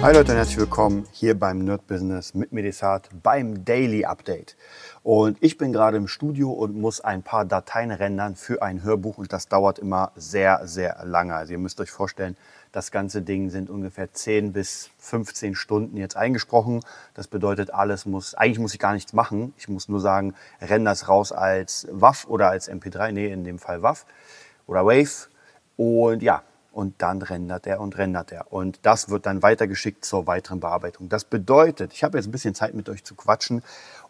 Hi Leute und herzlich willkommen hier beim Nerd Business mit Medisat beim Daily Update. Und ich bin gerade im Studio und muss ein paar Dateien rendern für ein Hörbuch und das dauert immer sehr, sehr lange. Also ihr müsst euch vorstellen, das ganze Ding sind ungefähr 10 bis 15 Stunden jetzt eingesprochen. Das bedeutet, alles muss, eigentlich muss ich gar nichts machen. Ich muss nur sagen, renn das raus als WAV oder als MP3, nee, in dem Fall WAV oder Wave. Und ja, und dann rendert er und rendert er. Und das wird dann weitergeschickt zur weiteren Bearbeitung. Das bedeutet, ich habe jetzt ein bisschen Zeit mit euch zu quatschen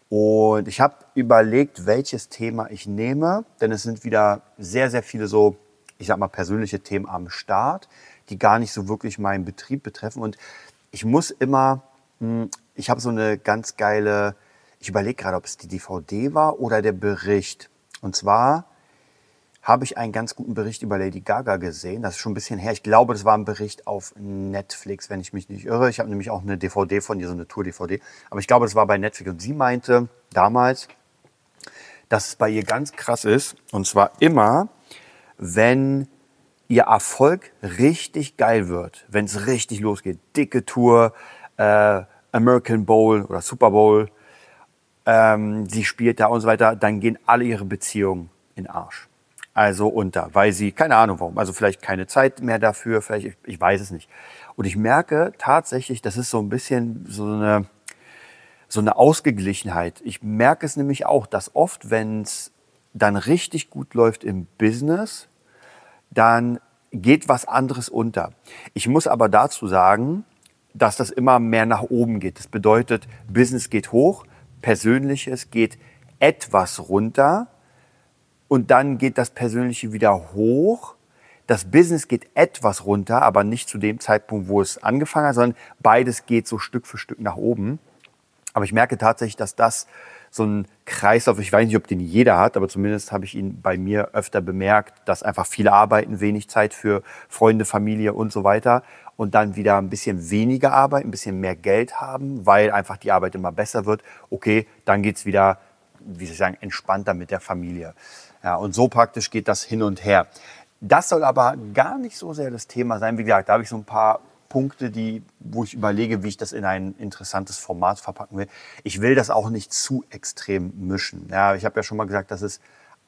und ich habe überlegt, welches Thema ich nehme, denn es sind wieder sehr, sehr viele so, ich sag mal, persönliche Themen am Start, die gar nicht so wirklich meinen Betrieb betreffen. Und ich muss immer, hm, ich habe so eine ganz geile, ich überlege gerade, ob es die DVD war oder der Bericht. Und zwar habe ich einen ganz guten Bericht über Lady Gaga gesehen. Das ist schon ein bisschen her. Ich glaube, das war ein Bericht auf Netflix, wenn ich mich nicht irre. Ich habe nämlich auch eine DVD von ihr, so eine Tour-DVD. Aber ich glaube, das war bei Netflix. Und sie meinte damals, dass es bei ihr ganz krass ist. Und zwar immer, wenn ihr Erfolg richtig geil wird, wenn es richtig losgeht. Dicke Tour, äh, American Bowl oder Super Bowl, ähm, sie spielt da und so weiter, dann gehen alle ihre Beziehungen in Arsch also unter, weil sie, keine Ahnung warum, also vielleicht keine Zeit mehr dafür, vielleicht, ich, ich weiß es nicht. Und ich merke tatsächlich, das ist so ein bisschen so eine, so eine Ausgeglichenheit. Ich merke es nämlich auch, dass oft, wenn es dann richtig gut läuft im Business, dann geht was anderes unter. Ich muss aber dazu sagen, dass das immer mehr nach oben geht. Das bedeutet, Business geht hoch, Persönliches geht etwas runter und dann geht das Persönliche wieder hoch. Das Business geht etwas runter, aber nicht zu dem Zeitpunkt, wo es angefangen hat, sondern beides geht so Stück für Stück nach oben. Aber ich merke tatsächlich, dass das so ein Kreislauf, ich weiß nicht, ob den jeder hat, aber zumindest habe ich ihn bei mir öfter bemerkt, dass einfach viele arbeiten, wenig Zeit für Freunde, Familie und so weiter und dann wieder ein bisschen weniger arbeiten, ein bisschen mehr Geld haben, weil einfach die Arbeit immer besser wird. Okay, dann geht es wieder, wie soll ich sagen, entspannter mit der Familie. Ja, und so praktisch geht das hin und her. Das soll aber gar nicht so sehr das Thema sein. Wie gesagt, da habe ich so ein paar Punkte, die, wo ich überlege, wie ich das in ein interessantes Format verpacken will. Ich will das auch nicht zu extrem mischen. Ja, ich habe ja schon mal gesagt, dass es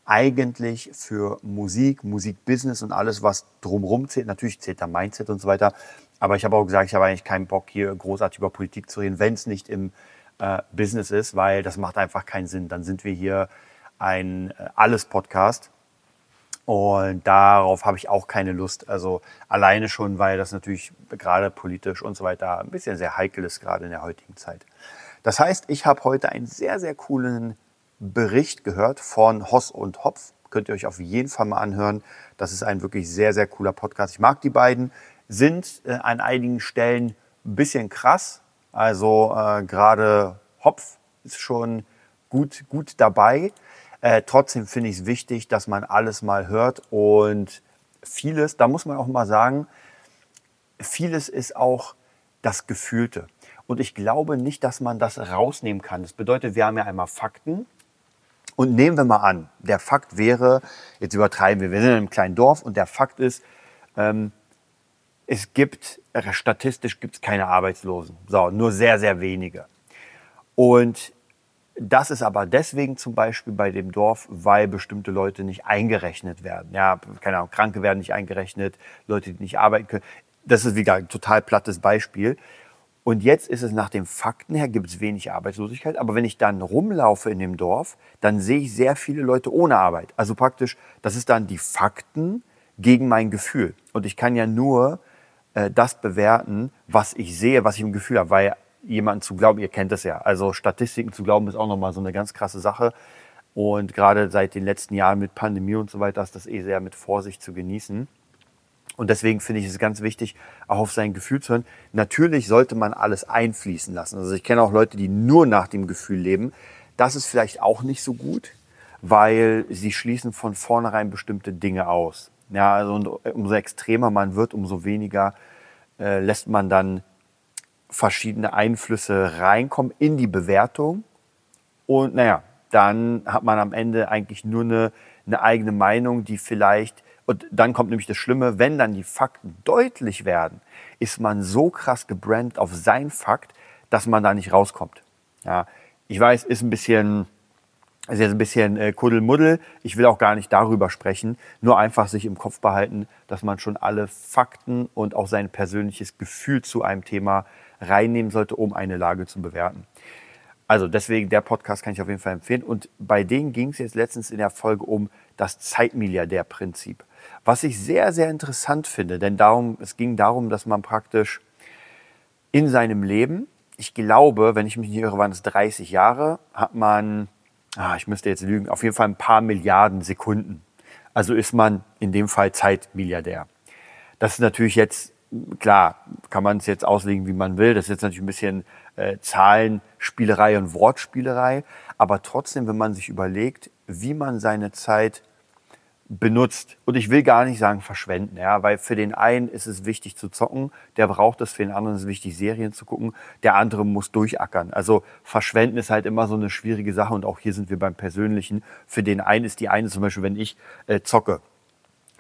eigentlich für Musik, Musikbusiness und alles, was drumherum zählt, natürlich zählt da Mindset und so weiter, aber ich habe auch gesagt, ich habe eigentlich keinen Bock, hier großartig über Politik zu reden, wenn es nicht im äh, Business ist, weil das macht einfach keinen Sinn. Dann sind wir hier ein äh, Alles-Podcast. Und darauf habe ich auch keine Lust. Also alleine schon, weil das natürlich gerade politisch und so weiter ein bisschen sehr heikel ist, gerade in der heutigen Zeit. Das heißt, ich habe heute einen sehr, sehr coolen Bericht gehört von Hoss und Hopf. Könnt ihr euch auf jeden Fall mal anhören. Das ist ein wirklich sehr, sehr cooler Podcast. Ich mag die beiden. Sind äh, an einigen Stellen ein bisschen krass. Also äh, gerade Hopf ist schon gut, gut dabei. Äh, trotzdem finde ich es wichtig, dass man alles mal hört und vieles, da muss man auch mal sagen, vieles ist auch das Gefühlte. Und ich glaube nicht, dass man das rausnehmen kann. Das bedeutet, wir haben ja einmal Fakten. Und nehmen wir mal an, der Fakt wäre, jetzt übertreiben wir, wir sind in einem kleinen Dorf und der Fakt ist, ähm, es gibt, statistisch gibt es keine Arbeitslosen. So, nur sehr, sehr wenige. Und das ist aber deswegen zum Beispiel bei dem Dorf, weil bestimmte Leute nicht eingerechnet werden. Ja, keine Ahnung, Kranke werden nicht eingerechnet, Leute, die nicht arbeiten können. Das ist wieder ein total plattes Beispiel. Und jetzt ist es nach den Fakten her, gibt es wenig Arbeitslosigkeit. Aber wenn ich dann rumlaufe in dem Dorf, dann sehe ich sehr viele Leute ohne Arbeit. Also praktisch, das ist dann die Fakten gegen mein Gefühl. Und ich kann ja nur äh, das bewerten, was ich sehe, was ich im Gefühl habe. Weil jemanden zu glauben, ihr kennt das ja. Also Statistiken zu glauben ist auch nochmal so eine ganz krasse Sache. Und gerade seit den letzten Jahren mit Pandemie und so weiter ist das eh sehr mit Vorsicht zu genießen. Und deswegen finde ich es ganz wichtig, auch auf sein Gefühl zu hören. Natürlich sollte man alles einfließen lassen. Also ich kenne auch Leute, die nur nach dem Gefühl leben. Das ist vielleicht auch nicht so gut, weil sie schließen von vornherein bestimmte Dinge aus. Ja, also umso extremer man wird, umso weniger äh, lässt man dann verschiedene Einflüsse reinkommen in die Bewertung. Und naja, dann hat man am Ende eigentlich nur eine, eine eigene Meinung, die vielleicht, und dann kommt nämlich das Schlimme, wenn dann die Fakten deutlich werden, ist man so krass gebrannt auf sein Fakt, dass man da nicht rauskommt. Ja, ich weiß, ist ein bisschen, ist jetzt ein bisschen äh, Kuddelmuddel. Ich will auch gar nicht darüber sprechen. Nur einfach sich im Kopf behalten, dass man schon alle Fakten und auch sein persönliches Gefühl zu einem Thema reinnehmen sollte, um eine Lage zu bewerten. Also deswegen, der Podcast kann ich auf jeden Fall empfehlen. Und bei denen ging es jetzt letztens in der Folge um das Zeitmilliardär-Prinzip. Was ich sehr, sehr interessant finde, denn darum, es ging darum, dass man praktisch in seinem Leben, ich glaube, wenn ich mich nicht irre, waren es 30 Jahre, hat man, ah, ich müsste jetzt lügen, auf jeden Fall ein paar Milliarden Sekunden. Also ist man in dem Fall Zeitmilliardär. Das ist natürlich jetzt klar, kann man es jetzt auslegen, wie man will. Das ist jetzt natürlich ein bisschen äh, Zahlenspielerei und Wortspielerei. Aber trotzdem, wenn man sich überlegt, wie man seine Zeit benutzt. Und ich will gar nicht sagen verschwenden, ja, weil für den einen ist es wichtig zu zocken, der braucht es, für den anderen ist es wichtig, Serien zu gucken, der andere muss durchackern. Also verschwenden ist halt immer so eine schwierige Sache und auch hier sind wir beim Persönlichen. Für den einen ist die eine zum Beispiel, wenn ich äh, zocke,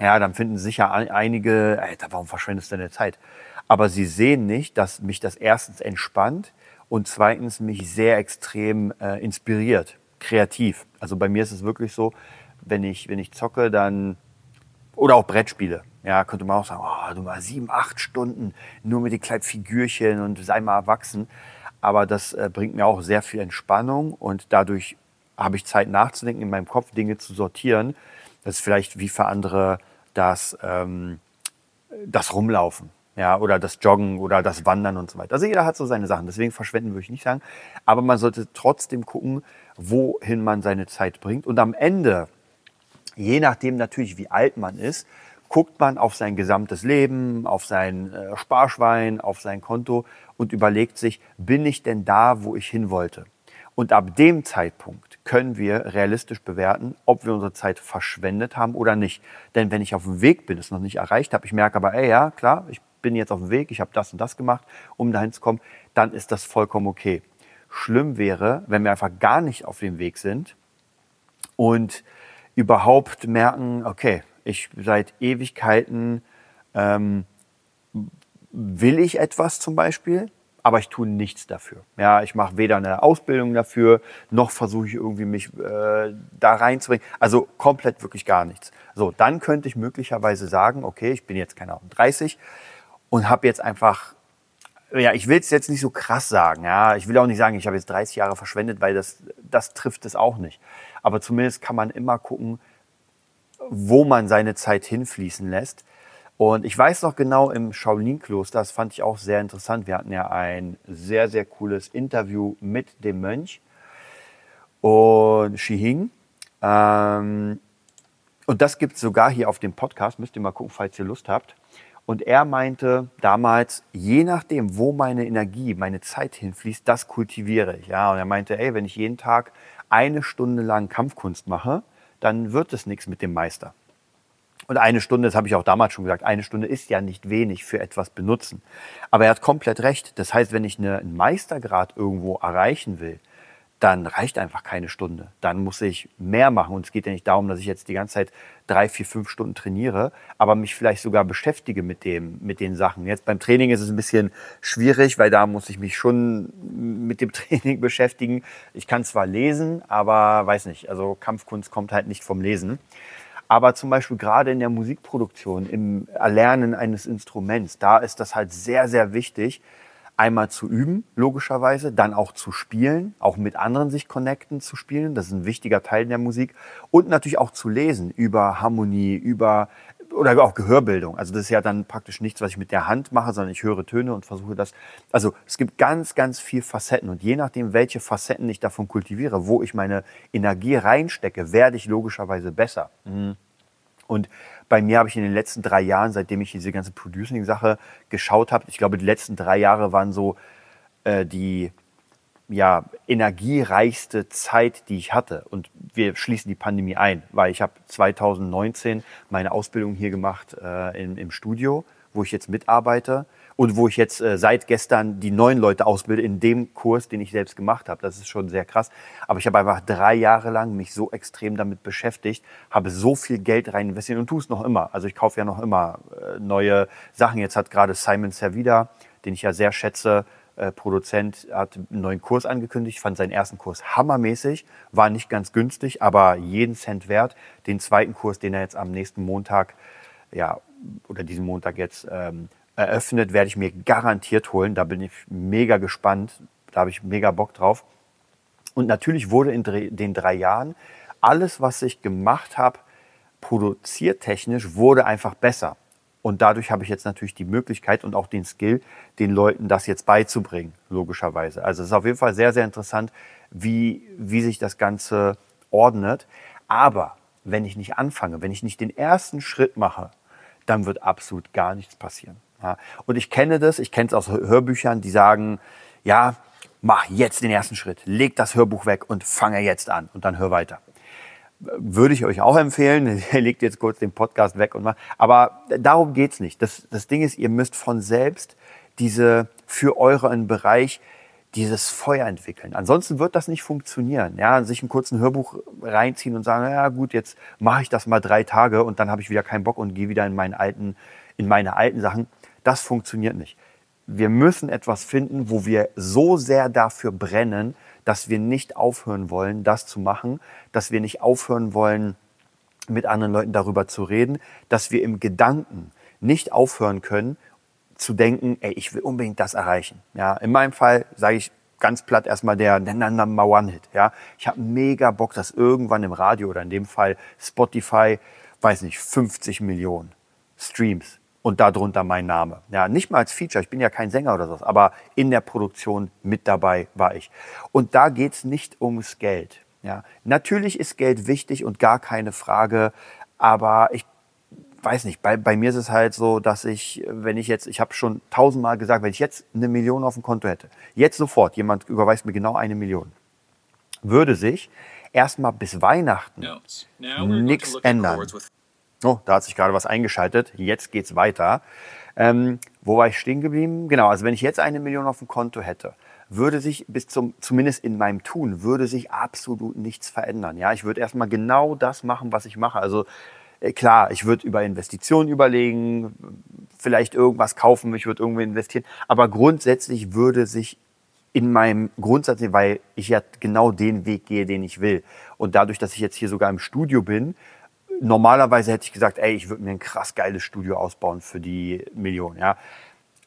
ja, dann finden sicher einige, Alter, warum verschwendest du deine Zeit? Aber sie sehen nicht, dass mich das erstens entspannt und zweitens mich sehr extrem äh, inspiriert, kreativ. Also bei mir ist es wirklich so, wenn ich, wenn ich zocke, dann oder auch Brettspiele. Ja, könnte man auch sagen, oh, du mal sieben, acht Stunden nur mit den kleinen Figürchen und sei mal erwachsen. Aber das äh, bringt mir auch sehr viel Entspannung und dadurch habe ich Zeit nachzudenken, in meinem Kopf Dinge zu sortieren. Das ist vielleicht wie für andere das, ähm, das Rumlaufen. Ja, oder das Joggen oder das Wandern und so weiter. Also jeder hat so seine Sachen, deswegen verschwenden würde ich nicht sagen. Aber man sollte trotzdem gucken, wohin man seine Zeit bringt. Und am Ende, je nachdem natürlich, wie alt man ist, guckt man auf sein gesamtes Leben, auf sein äh, Sparschwein, auf sein Konto und überlegt sich, bin ich denn da, wo ich hin wollte? Und ab dem Zeitpunkt können wir realistisch bewerten, ob wir unsere Zeit verschwendet haben oder nicht. Denn wenn ich auf dem Weg bin, es noch nicht erreicht habe, ich merke aber, ey, ja, klar, ich bin jetzt auf dem Weg, ich habe das und das gemacht, um dahin zu kommen, dann ist das vollkommen okay. Schlimm wäre, wenn wir einfach gar nicht auf dem Weg sind und überhaupt merken, okay, ich seit Ewigkeiten ähm, will ich etwas zum Beispiel, aber ich tue nichts dafür. Ja, ich mache weder eine Ausbildung dafür, noch versuche ich irgendwie mich äh, da reinzubringen. Also komplett wirklich gar nichts. So, dann könnte ich möglicherweise sagen, okay, ich bin jetzt keine Ahnung 30 und habe jetzt einfach ja, ich will es jetzt nicht so krass sagen. Ja, ich will auch nicht sagen, ich habe jetzt 30 Jahre verschwendet, weil das das trifft es auch nicht. Aber zumindest kann man immer gucken, wo man seine Zeit hinfließen lässt. Und ich weiß noch genau im Shaolin-Kloster, das fand ich auch sehr interessant. Wir hatten ja ein sehr, sehr cooles Interview mit dem Mönch und Shihing. Ähm, und das gibt es sogar hier auf dem Podcast. Müsst ihr mal gucken, falls ihr Lust habt. Und er meinte damals, je nachdem, wo meine Energie, meine Zeit hinfließt, das kultiviere ich. Ja, und er meinte, ey, wenn ich jeden Tag eine Stunde lang Kampfkunst mache, dann wird es nichts mit dem Meister. Und eine Stunde, das habe ich auch damals schon gesagt, eine Stunde ist ja nicht wenig für etwas benutzen. Aber er hat komplett recht. Das heißt, wenn ich einen Meistergrad irgendwo erreichen will, dann reicht einfach keine Stunde. Dann muss ich mehr machen. Und es geht ja nicht darum, dass ich jetzt die ganze Zeit drei, vier, fünf Stunden trainiere, aber mich vielleicht sogar beschäftige mit, dem, mit den Sachen. Jetzt beim Training ist es ein bisschen schwierig, weil da muss ich mich schon mit dem Training beschäftigen. Ich kann zwar lesen, aber weiß nicht, also Kampfkunst kommt halt nicht vom Lesen. Aber zum Beispiel gerade in der Musikproduktion, im Erlernen eines Instruments, da ist das halt sehr, sehr wichtig, einmal zu üben, logischerweise, dann auch zu spielen, auch mit anderen sich connecten zu spielen. Das ist ein wichtiger Teil der Musik. Und natürlich auch zu lesen über Harmonie, über oder auch Gehörbildung. Also das ist ja dann praktisch nichts, was ich mit der Hand mache, sondern ich höre Töne und versuche das. Also es gibt ganz, ganz viel Facetten und je nachdem, welche Facetten ich davon kultiviere, wo ich meine Energie reinstecke, werde ich logischerweise besser. Mhm. Und bei mir habe ich in den letzten drei Jahren, seitdem ich diese ganze Producing-Sache geschaut habe, ich glaube, die letzten drei Jahre waren so äh, die, ja, energiereichste Zeit, die ich hatte. Und wir schließen die Pandemie ein, weil ich habe 2019 meine Ausbildung hier gemacht äh, in, im Studio, wo ich jetzt mitarbeite und wo ich jetzt äh, seit gestern die neuen Leute ausbilde in dem Kurs, den ich selbst gemacht habe. Das ist schon sehr krass. Aber ich habe einfach drei Jahre lang mich so extrem damit beschäftigt, habe so viel Geld rein investiert und tue es noch immer. Also ich kaufe ja noch immer äh, neue Sachen. Jetzt hat gerade Simon Servida, den ich ja sehr schätze, äh, Produzent hat einen neuen Kurs angekündigt, fand seinen ersten Kurs hammermäßig, war nicht ganz günstig, aber jeden Cent wert. Den zweiten Kurs, den er jetzt am nächsten Montag, ja, oder diesen Montag jetzt ähm, eröffnet, werde ich mir garantiert holen. Da bin ich mega gespannt, da habe ich mega Bock drauf. Und natürlich wurde in den drei Jahren alles, was ich gemacht habe, produziertechnisch, wurde einfach besser. Und dadurch habe ich jetzt natürlich die Möglichkeit und auch den Skill, den Leuten das jetzt beizubringen, logischerweise. Also es ist auf jeden Fall sehr, sehr interessant, wie, wie sich das Ganze ordnet. Aber wenn ich nicht anfange, wenn ich nicht den ersten Schritt mache, dann wird absolut gar nichts passieren. Ja. Und ich kenne das, ich kenne es aus Hörbüchern, die sagen, ja, mach jetzt den ersten Schritt, leg das Hörbuch weg und fange jetzt an und dann hör weiter würde ich euch auch empfehlen. Legt jetzt kurz den Podcast weg und mal. Aber darum geht's nicht. Das, das Ding ist, ihr müsst von selbst diese für euren Bereich dieses Feuer entwickeln. Ansonsten wird das nicht funktionieren. Ja, sich einen kurzen Hörbuch reinziehen und sagen, ja gut, jetzt mache ich das mal drei Tage und dann habe ich wieder keinen Bock und gehe wieder in meinen alten, in meine alten Sachen. Das funktioniert nicht. Wir müssen etwas finden, wo wir so sehr dafür brennen, dass wir nicht aufhören wollen, das zu machen, dass wir nicht aufhören wollen, mit anderen Leuten darüber zu reden, dass wir im Gedanken nicht aufhören können, zu denken, ey, ich will unbedingt das erreichen. Ja, in meinem Fall sage ich ganz platt erstmal der Number One Hit. Ja, ich habe mega Bock, dass irgendwann im Radio oder in dem Fall Spotify, weiß nicht, 50 Millionen Streams und darunter mein Name. Ja, nicht mal als Feature, ich bin ja kein Sänger oder so, aber in der Produktion mit dabei war ich. Und da geht's nicht ums Geld. Ja, natürlich ist Geld wichtig und gar keine Frage, aber ich weiß nicht, bei, bei mir ist es halt so, dass ich, wenn ich jetzt, ich habe schon tausendmal gesagt, wenn ich jetzt eine Million auf dem Konto hätte, jetzt sofort, jemand überweist mir genau eine Million, würde sich erstmal bis Weihnachten nichts ändern. Oh, da hat sich gerade was eingeschaltet. Jetzt geht's weiter. Ähm, wo war ich stehen geblieben? Genau, also wenn ich jetzt eine Million auf dem Konto hätte, würde sich bis zum, zumindest in meinem Tun, würde sich absolut nichts verändern. Ja, ich würde erstmal genau das machen, was ich mache. Also äh, klar, ich würde über Investitionen überlegen, vielleicht irgendwas kaufen, ich würde irgendwo investieren. Aber grundsätzlich würde sich in meinem Grundsatz, weil ich ja genau den Weg gehe, den ich will. Und dadurch, dass ich jetzt hier sogar im Studio bin, normalerweise hätte ich gesagt, ey, ich würde mir ein krass geiles Studio ausbauen für die Million. Ja.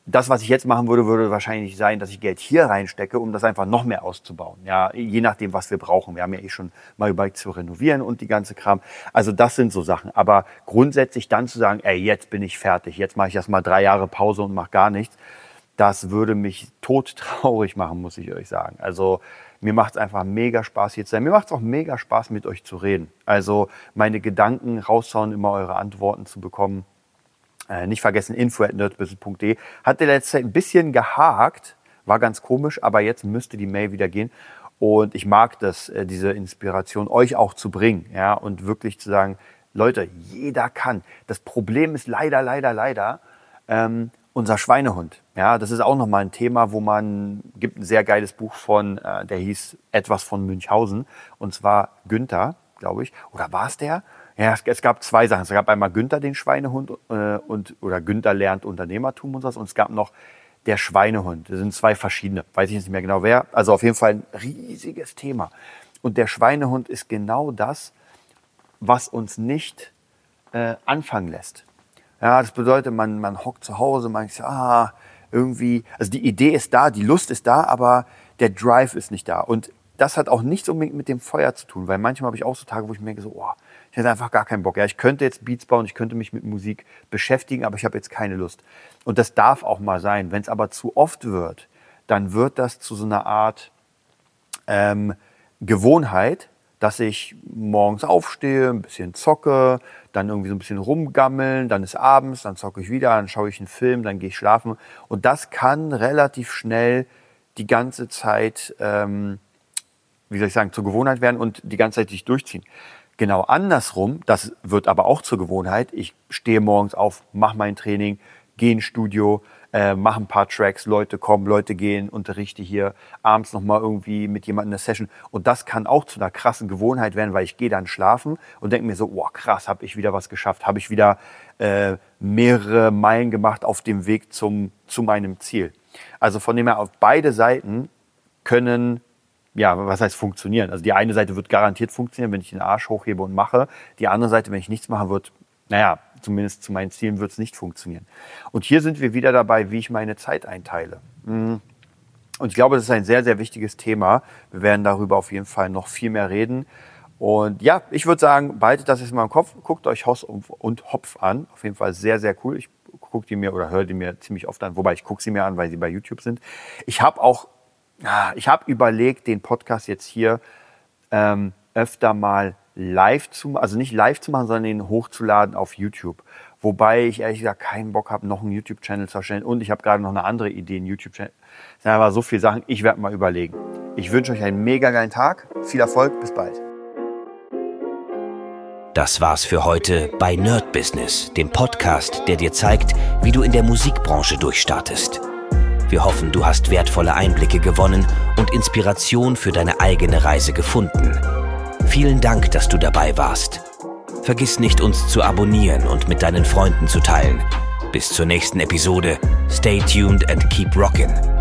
Das, was ich jetzt machen würde, würde wahrscheinlich sein, dass ich Geld hier reinstecke, um das einfach noch mehr auszubauen. Ja, je nachdem, was wir brauchen. Wir haben ja eh schon mal überlegt zu renovieren und die ganze Kram. Also das sind so Sachen. Aber grundsätzlich dann zu sagen, ey, jetzt bin ich fertig, jetzt mache ich erst mal drei Jahre Pause und mache gar nichts, das würde mich todtraurig machen, muss ich euch sagen. Also mir macht es einfach mega Spaß hier zu sein. Mir macht es auch mega Spaß, mit euch zu reden. Also meine Gedanken raushauen, immer eure Antworten zu bekommen. Äh, nicht vergessen, info.nerdbusiness.de. Hat der letzte Zeit ein bisschen gehakt, war ganz komisch, aber jetzt müsste die Mail wieder gehen. Und ich mag das, äh, diese Inspiration euch auch zu bringen. Ja, und wirklich zu sagen, Leute, jeder kann. Das Problem ist leider, leider, leider, ähm, unser Schweinehund. Ja, das ist auch nochmal ein Thema, wo man, gibt ein sehr geiles Buch von, äh, der hieß Etwas von Münchhausen, und zwar Günther, glaube ich. Oder war es der? Ja, es, es, gab zwei Sachen. Es gab einmal Günther, den Schweinehund, äh, und, oder Günther lernt Unternehmertum und so. Und es gab noch der Schweinehund. Das sind zwei verschiedene. Weiß ich nicht mehr genau wer. Also auf jeden Fall ein riesiges Thema. Und der Schweinehund ist genau das, was uns nicht äh, anfangen lässt. Ja, das bedeutet, man, man hockt zu Hause, man sagt, ah, irgendwie, also die Idee ist da, die Lust ist da, aber der Drive ist nicht da. Und das hat auch nichts unbedingt mit dem Feuer zu tun, weil manchmal habe ich auch so Tage, wo ich merke, so, oh, ich hätte einfach gar keinen Bock. Ja, ich könnte jetzt Beats bauen, ich könnte mich mit Musik beschäftigen, aber ich habe jetzt keine Lust. Und das darf auch mal sein. Wenn es aber zu oft wird, dann wird das zu so einer Art ähm, Gewohnheit, dass ich morgens aufstehe, ein bisschen zocke, dann irgendwie so ein bisschen rumgammeln, dann ist abends, dann zocke ich wieder, dann schaue ich einen Film, dann gehe ich schlafen. Und das kann relativ schnell die ganze Zeit, ähm, wie soll ich sagen, zur Gewohnheit werden und die ganze Zeit sich durchziehen. Genau andersrum, das wird aber auch zur Gewohnheit. Ich stehe morgens auf, mache mein Training, gehe ins Studio, äh, mache ein paar Tracks, Leute kommen, Leute gehen, unterrichte hier, abends nochmal irgendwie mit jemandem eine Session. Und das kann auch zu einer krassen Gewohnheit werden, weil ich gehe dann schlafen und denke mir so, oh krass, habe ich wieder was geschafft, habe ich wieder äh, mehrere Meilen gemacht auf dem Weg zum, zu meinem Ziel. Also von dem her auf beide Seiten können ja, was heißt funktionieren? Also die eine Seite wird garantiert funktionieren, wenn ich den Arsch hochhebe und mache. Die andere Seite, wenn ich nichts mache, wird, naja, zumindest zu meinen Zielen wird es nicht funktionieren. Und hier sind wir wieder dabei, wie ich meine Zeit einteile. Mhm. Und ich glaube, das ist ein sehr, sehr wichtiges Thema. Wir werden darüber auf jeden Fall noch viel mehr reden. Und ja, ich würde sagen, behaltet das jetzt mal im Kopf, guckt euch Haus und Hopf an. Auf jeden Fall sehr, sehr cool. Ich gucke die mir oder höre die mir ziemlich oft an, wobei ich gucke sie mir an, weil sie bei YouTube sind. Ich habe auch ich habe überlegt, den Podcast jetzt hier ähm, öfter mal live zu machen, also nicht live zu machen, sondern ihn hochzuladen auf YouTube. Wobei ich ehrlich gesagt keinen Bock habe, noch einen YouTube-Channel zu erstellen. Und ich habe gerade noch eine andere Idee, einen YouTube-Channel. Es sind aber so viele Sachen, ich werde mal überlegen. Ich wünsche euch einen mega geilen Tag. Viel Erfolg, bis bald. Das war's für heute bei Nerd Business, dem Podcast, der dir zeigt, wie du in der Musikbranche durchstartest. Wir hoffen, du hast wertvolle Einblicke gewonnen und Inspiration für deine eigene Reise gefunden. Vielen Dank, dass du dabei warst. Vergiss nicht, uns zu abonnieren und mit deinen Freunden zu teilen. Bis zur nächsten Episode. Stay tuned and keep rockin'.